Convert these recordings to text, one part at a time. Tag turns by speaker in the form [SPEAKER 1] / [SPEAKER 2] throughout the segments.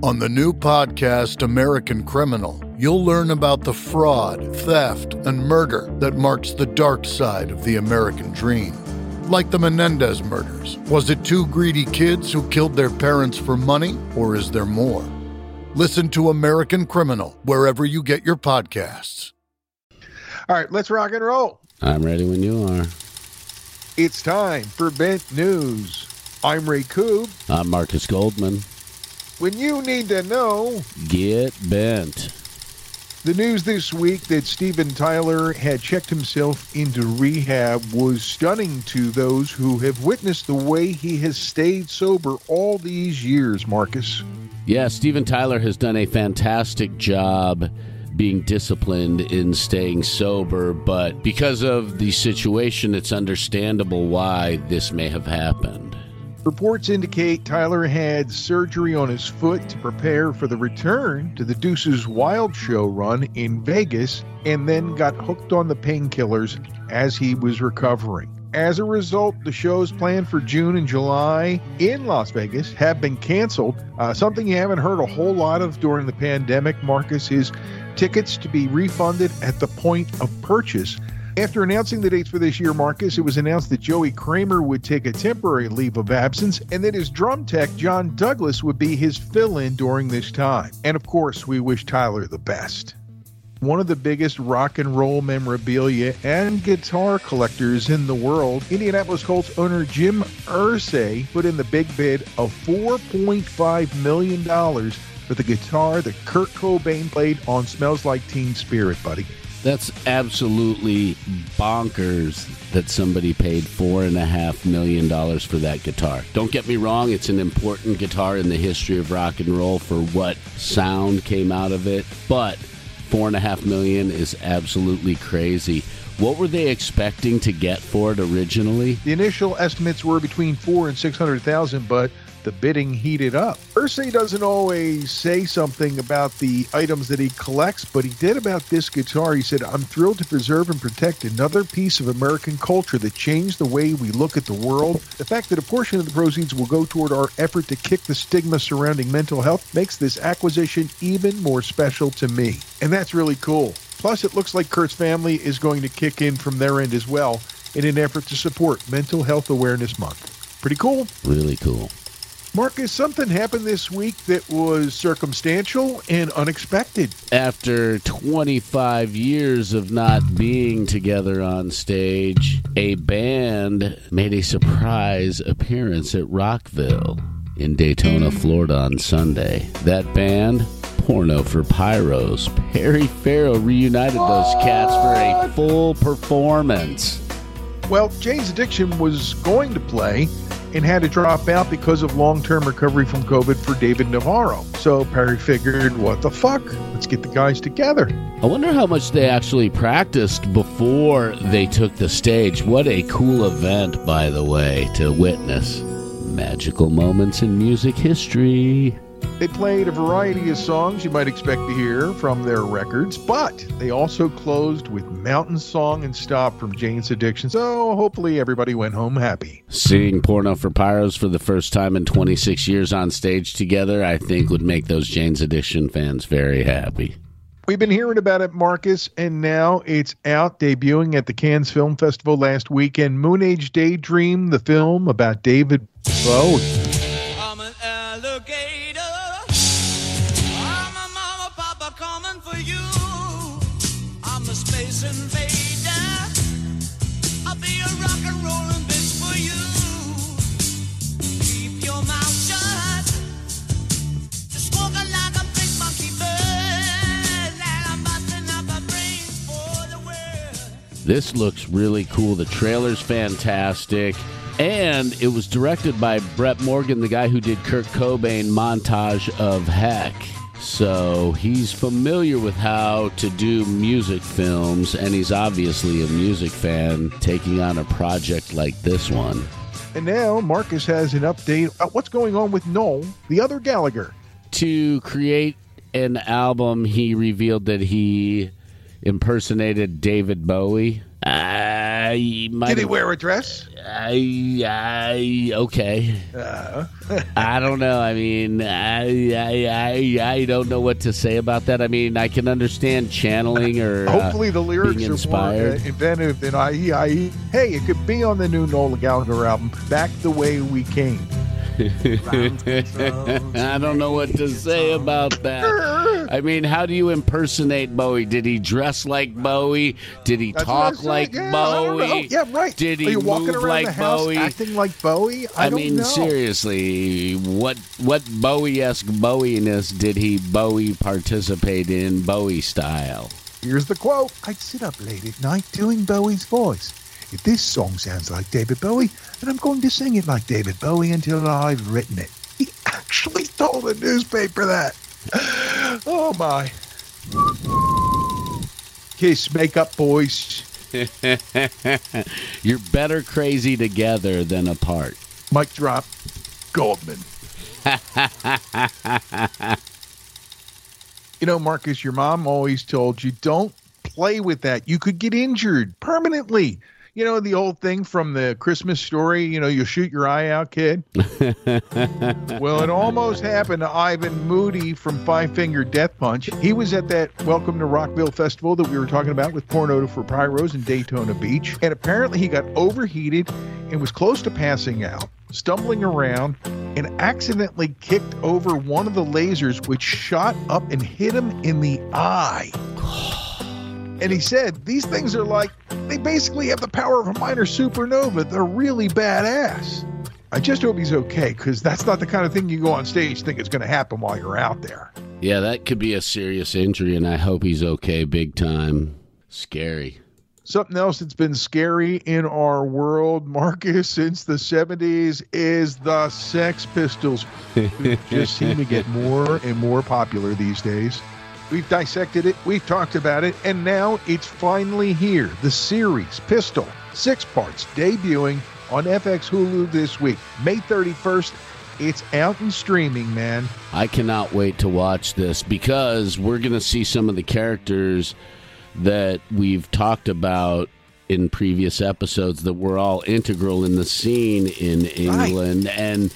[SPEAKER 1] On the new podcast, American Criminal, you'll learn about the fraud, theft, and murder that marks the dark side of the American dream. Like the Menendez murders. Was it two greedy kids who killed their parents for money, or is there more? Listen to American Criminal wherever you get your podcasts.
[SPEAKER 2] All right, let's rock and roll.
[SPEAKER 3] I'm ready when you are.
[SPEAKER 2] It's time for Bent News. I'm Ray Coob.
[SPEAKER 3] I'm Marcus Goldman.
[SPEAKER 2] When you need to know,
[SPEAKER 3] Get bent.
[SPEAKER 2] the news this week that Steven Tyler had checked himself into rehab was stunning to those who have witnessed the way he has stayed sober all these years, Marcus.
[SPEAKER 3] Yeah, Steven Tyler has done a fantastic job being disciplined in staying sober, but because of the situation, it's understandable why this may have happened.
[SPEAKER 2] Reports indicate Tyler had surgery on his foot to prepare for the return to the Deuces Wild Show run in Vegas and then got hooked on the painkillers as he was recovering. As a result, the shows planned for June and July in Las Vegas have been canceled. Uh, something you haven't heard a whole lot of during the pandemic, Marcus, is tickets to be refunded at the point of purchase. After announcing the dates for this year, Marcus, it was announced that Joey Kramer would take a temporary leave of absence and that his drum tech, John Douglas, would be his fill in during this time. And of course, we wish Tyler the best. One of the biggest rock and roll memorabilia and guitar collectors in the world, Indianapolis Colts owner Jim Irsay put in the big bid of $4.5 million for the guitar that Kurt Cobain played on Smells Like Teen Spirit, buddy.
[SPEAKER 3] That's absolutely bonkers that somebody paid four and a half million dollars for that guitar. Don't get me wrong, it's an important guitar in the history of rock and roll for what sound came out of it, but four and a half million is absolutely crazy. What were they expecting to get for it originally?
[SPEAKER 2] The initial estimates were between four and six hundred thousand, but the bidding heated up. Irsay doesn't always say something about the items that he collects, but he did about this guitar. He said, I'm thrilled to preserve and protect another piece of American culture that changed the way we look at the world. The fact that a portion of the proceeds will go toward our effort to kick the stigma surrounding mental health makes this acquisition even more special to me. And that's really cool. Plus, it looks like Kurt's family is going to kick in from their end as well in an effort to support Mental Health Awareness Month. Pretty cool.
[SPEAKER 3] Really cool.
[SPEAKER 2] Marcus, something happened this week that was circumstantial and unexpected.
[SPEAKER 3] After 25 years of not being together on stage, a band made a surprise appearance at Rockville in Daytona, Florida on Sunday. That band, Porno for Pyros. Perry Farrell reunited those cats for a full performance.
[SPEAKER 2] Well, Jane's Addiction was going to play and had to drop out because of long term recovery from COVID for David Navarro. So Perry figured, what the fuck? Let's get the guys together.
[SPEAKER 3] I wonder how much they actually practiced before they took the stage. What a cool event, by the way, to witness. Magical moments in music history.
[SPEAKER 2] They played a variety of songs you might expect to hear from their records, but they also closed with Mountain Song and Stop from Jane's Addiction. So hopefully everybody went home happy.
[SPEAKER 3] Seeing Porno for Pyros for the first time in 26 years on stage together, I think would make those Jane's Addiction fans very happy.
[SPEAKER 2] We've been hearing about it, Marcus, and now it's out, debuting at the Cannes Film Festival last weekend. Moon Age Daydream, the film about David Bowie.
[SPEAKER 3] This looks really cool. The trailer's fantastic. And it was directed by Brett Morgen, the guy who did Kurt Cobain montage of Heck. So he's familiar with how to do music films, and he's obviously a music fan taking on a project like this one.
[SPEAKER 2] And now Marcus has an update about what's going on with Noel, the other Gallagher.
[SPEAKER 3] To create an album, he revealed that he impersonated David Bowie. I I might.
[SPEAKER 2] Did he wear a dress?
[SPEAKER 3] I, I okay.
[SPEAKER 2] Uh,
[SPEAKER 3] I don't know. I mean, I, I, I, I don't know what to say about that. I mean, I can understand channeling or uh,
[SPEAKER 2] hopefully the lyrics
[SPEAKER 3] being
[SPEAKER 2] are more
[SPEAKER 3] inspired.
[SPEAKER 2] uh, inventive than I, I. Hey, it could be on the new Noel Gallagher album, "Back the Way We Came."
[SPEAKER 3] I don't know what to say about that. I mean, how do you impersonate Bowie? Did he dress like Bowie? Did he
[SPEAKER 2] That's
[SPEAKER 3] talk like
[SPEAKER 2] yeah, I don't know.
[SPEAKER 3] Bowie?
[SPEAKER 2] Yeah, right.
[SPEAKER 3] Did he move like Bowie?
[SPEAKER 2] acting like Bowie? I,
[SPEAKER 3] I, mean,
[SPEAKER 2] know.
[SPEAKER 3] seriously, what what Bowie-esque Bowie-ness did he Bowie participate in Bowie style?
[SPEAKER 2] Here's the quote: "I'd sit up late at night doing Bowie's voice. If this song sounds like David Bowie, then I'm going to sing it like David Bowie until I've written it." He actually told a newspaper that. Oh my! Kiss, makeup, boys.
[SPEAKER 3] You're better crazy together than apart.
[SPEAKER 2] Mic drop. Goldman. you know, Marcus, your mom always told you don't play with that. You could get injured permanently. You know, the old thing from the Christmas story, you know, you'll shoot your eye out, kid. well, it almost happened to Ivan Moody from Five Finger Death Punch. He was at that Welcome to Rockville festival that we were talking about with Porno for Pyros in Daytona Beach. And apparently he got overheated and was close to passing out, stumbling around, and accidentally kicked over one of the lasers, which shot up and hit him in the eye. And he said, These things are like, they basically have the power of a minor supernova. They're really badass. I just hope he's okay because that's not the kind of thing you go on stage think it's going to happen while you're out there.
[SPEAKER 3] Yeah, that could be a serious injury, and I hope he's okay big time. Scary.
[SPEAKER 2] Something else that's been scary in our world, Marcus, since the 70s is the Sex Pistols. just seem to get more and more popular these days. We've dissected it, we've talked about it, and now it's finally here. The series, Pistol, six parts, debuting on FX Hulu this week, May 31st. It's out and streaming, man.
[SPEAKER 3] I cannot wait to watch this because we're going to see some of the characters that we've talked about in previous episodes that were all integral in the scene in England. And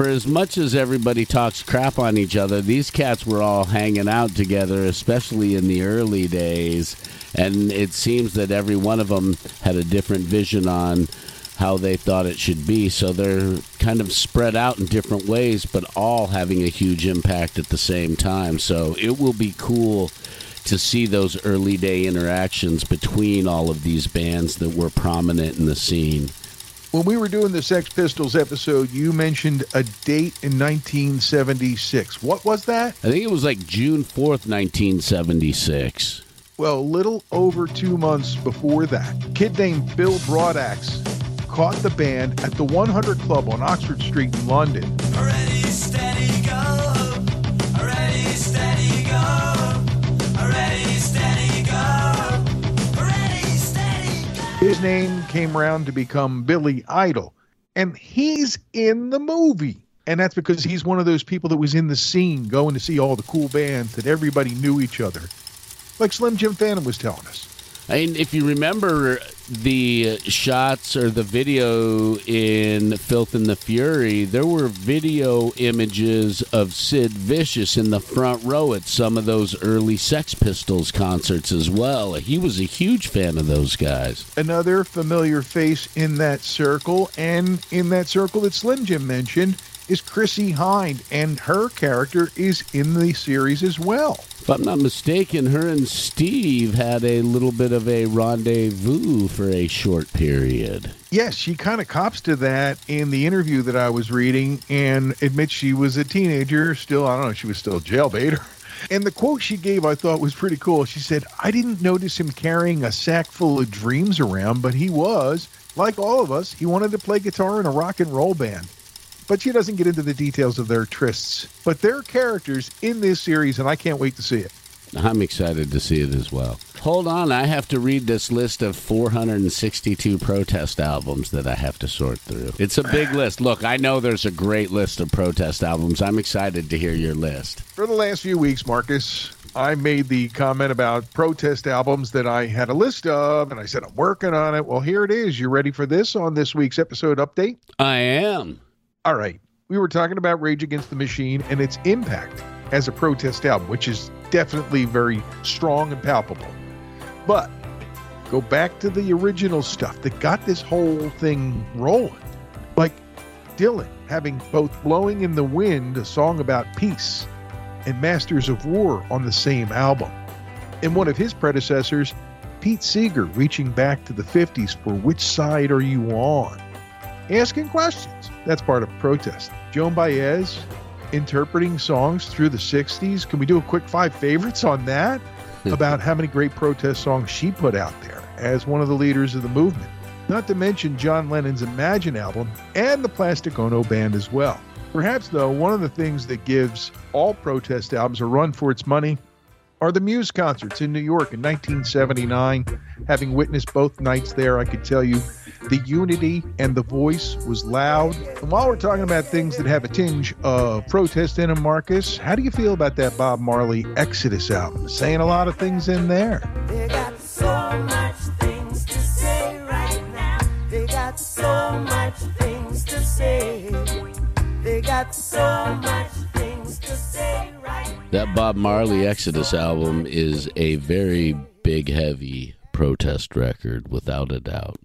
[SPEAKER 3] for as much as everybody talks crap on each other, these cats were all hanging out together, especially in the early days. And it seems that every one of them had a different vision on how they thought it should be. So they're kind of spread out in different ways, but all having a huge impact at the same time. So it will be cool to see those early day interactions between all of these bands that were prominent in the scene.
[SPEAKER 2] When we were doing the Sex Pistols episode, you mentioned a date in 1976. What was that?
[SPEAKER 3] I think it was like June 4th, 1976.
[SPEAKER 2] Well, a little over two months before that, a kid named Bill Broadaxe caught the band at the 100 Club on Oxford Street in London.
[SPEAKER 4] Ready,
[SPEAKER 2] His name came round to become Billy Idol, and he's in the movie. And that's because he's one of those people that was in the scene going to see all the cool bands that everybody knew each other. Like Slim Jim Phantom was telling us.
[SPEAKER 3] Mean, if you remember the shots or the video in Filth and the Fury, there were video images of Sid Vicious in the front row at some of those early Sex Pistols concerts as well. He was a huge fan of those guys.
[SPEAKER 2] Another familiar face in that circle, and in that circle that Slim Jim mentioned, is Chrissie Hynde, and her character is in the series as well.
[SPEAKER 3] If I'm not mistaken, her and Steve had a little bit of a rendezvous for a short period.
[SPEAKER 2] Yes, she kind of cops to that in the interview that I was reading and admits she was a teenager. Still, I don't know, she was still a jailbait. And the quote she gave I thought was pretty cool. She said, I didn't notice him carrying a sack full of dreams around, but he was. Like all of us, he wanted to play guitar in a rock and roll band. But she doesn't get into the details of their trysts. But they're characters in this series, and I can't wait to see it.
[SPEAKER 3] I'm excited to see it as well. Hold on, I have to read this list of 462 protest albums that I have to sort through. It's a big list. Look, I know there's a great list of protest albums. I'm excited to hear your list.
[SPEAKER 2] For the last few weeks, Marcus, I made the comment about protest albums that I had a list of, and I said I'm working on it. Well, here it is. You ready for this on this week's episode update?
[SPEAKER 3] I am.
[SPEAKER 2] All right. We were talking about Rage Against the Machine and its impact as a protest album, which is definitely very strong and palpable. But go back to the original stuff that got this whole thing rolling. Like Dylan having both Blowing in the Wind, a song about peace, and Masters of War on the same album. And one of his predecessors, Pete Seeger, reaching back to the 50s for Which Side Are You On? Asking questions. That's part of protest. Joan Baez interpreting songs through the 60s. Can we do a quick five favorites on that? Hmm. About how many great protest songs she put out there as one of the leaders of the movement. Not to mention John Lennon's Imagine album and the Plastic Ono Band as well. Perhaps, though, one of the things that gives all protest albums a run for its money are the Muse concerts in New York in 1979. Having witnessed both nights there, I could tell you the unity and the voice was loud. And while we're talking about things that have a tinge of protest in them, Marcus, how do you feel about that Bob Marley Exodus album? Saying a lot of things in there.
[SPEAKER 5] They got so much things to say right now. They got so much things to say. They got so much things to say right now.
[SPEAKER 3] That Bob Marley Exodus album is a very big, heavy protest record, without a doubt.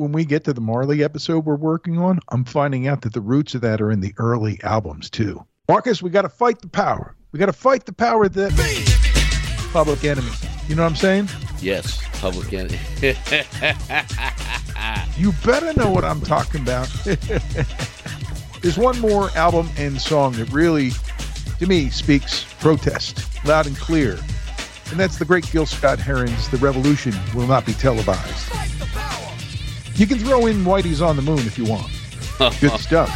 [SPEAKER 2] When we get to the Marley episode we're working on, I'm finding out that the roots of that are in the early albums too. Marcus, we got to fight the power. We got to fight the power that public enemy. You know what I'm saying?
[SPEAKER 3] Yes, Public Enemy.
[SPEAKER 2] You better know what I'm talking about. There's one more album and song that really, to me, speaks protest loud and clear. And that's the great Gil Scott Heron's The Revolution Will Not Be Televised. You can throw in Whitey's on the Moon if you want. Good stuff.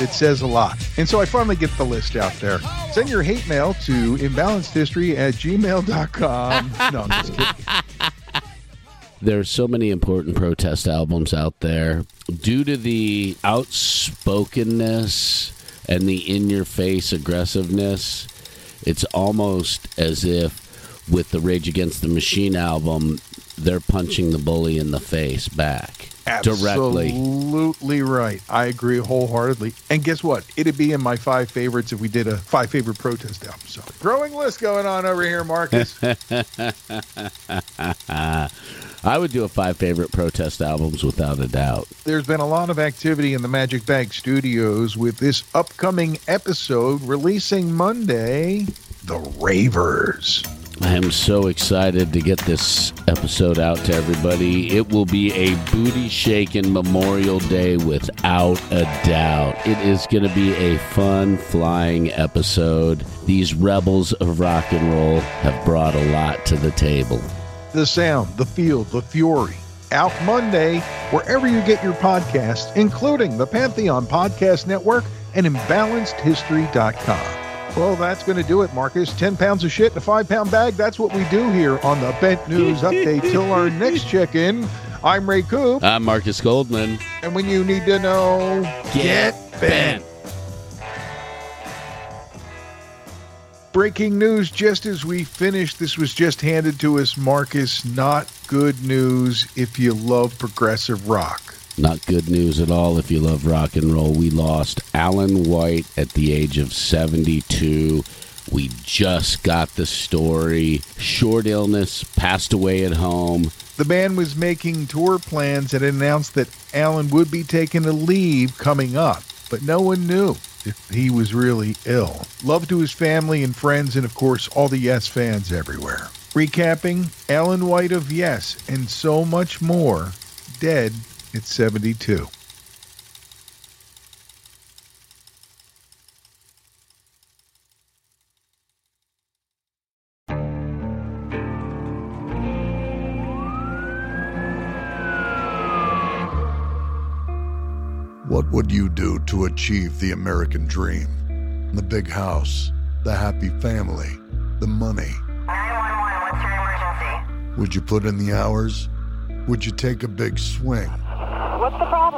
[SPEAKER 2] It says a lot. And so I finally get the list out there. Send your hate mail to imbalancedhistory at gmail.com. No, I'm just kidding.
[SPEAKER 3] There's so many important protest albums out there. Due to the outspokenness and the in your face aggressiveness, it's almost as if with the Rage Against the Machine album, they're punching the bully in the face back directly.
[SPEAKER 2] Absolutely right. I agree wholeheartedly. And guess what? It'd be in my five favorites if we did a five favorite protest album. So growing list going on over here, Marcus.
[SPEAKER 3] I would do a five favorite protest albums without a doubt.
[SPEAKER 2] There's been a lot of activity in the Magic Bag Studios with this upcoming episode releasing Monday. The Ravers.
[SPEAKER 3] I am so excited to get this episode out to everybody. It will be a booty shaking Memorial Day without a doubt. It is going to be a fun flying episode. These rebels of rock and roll have brought a lot to the table.
[SPEAKER 2] The sound, the feel, the fury. Out Monday, wherever you get your podcasts, including the Pantheon Podcast Network and imbalancedhistory.com. Well, that's going to do it, Marcus. 10 pounds of shit in a five pound bag. That's what we do here on the Bent News Update. Till our next check in, I'm Ray Coop.
[SPEAKER 3] I'm Marcus Goldman.
[SPEAKER 2] And when you need to know, get bent. Breaking news just as we finished. This was just handed to us, Marcus. Not good news if you love progressive rock.
[SPEAKER 3] Not good news at all if you love rock and roll. We lost Alan White at the age of 72. We just got the story. Short illness, passed away at home.
[SPEAKER 2] The band was making tour plans and announced that Alan would be taking a leave coming up, but no one knew if he was really ill. Love to his family and friends, and of course, all the Yes fans everywhere. Recapping Alan White of Yes and so much more, dead at 72.
[SPEAKER 1] What would you do to achieve the American dream? The big house, the happy family, the money.
[SPEAKER 6] 911, what's your emergency?
[SPEAKER 1] Would you put in the hours? Would you take a big swing?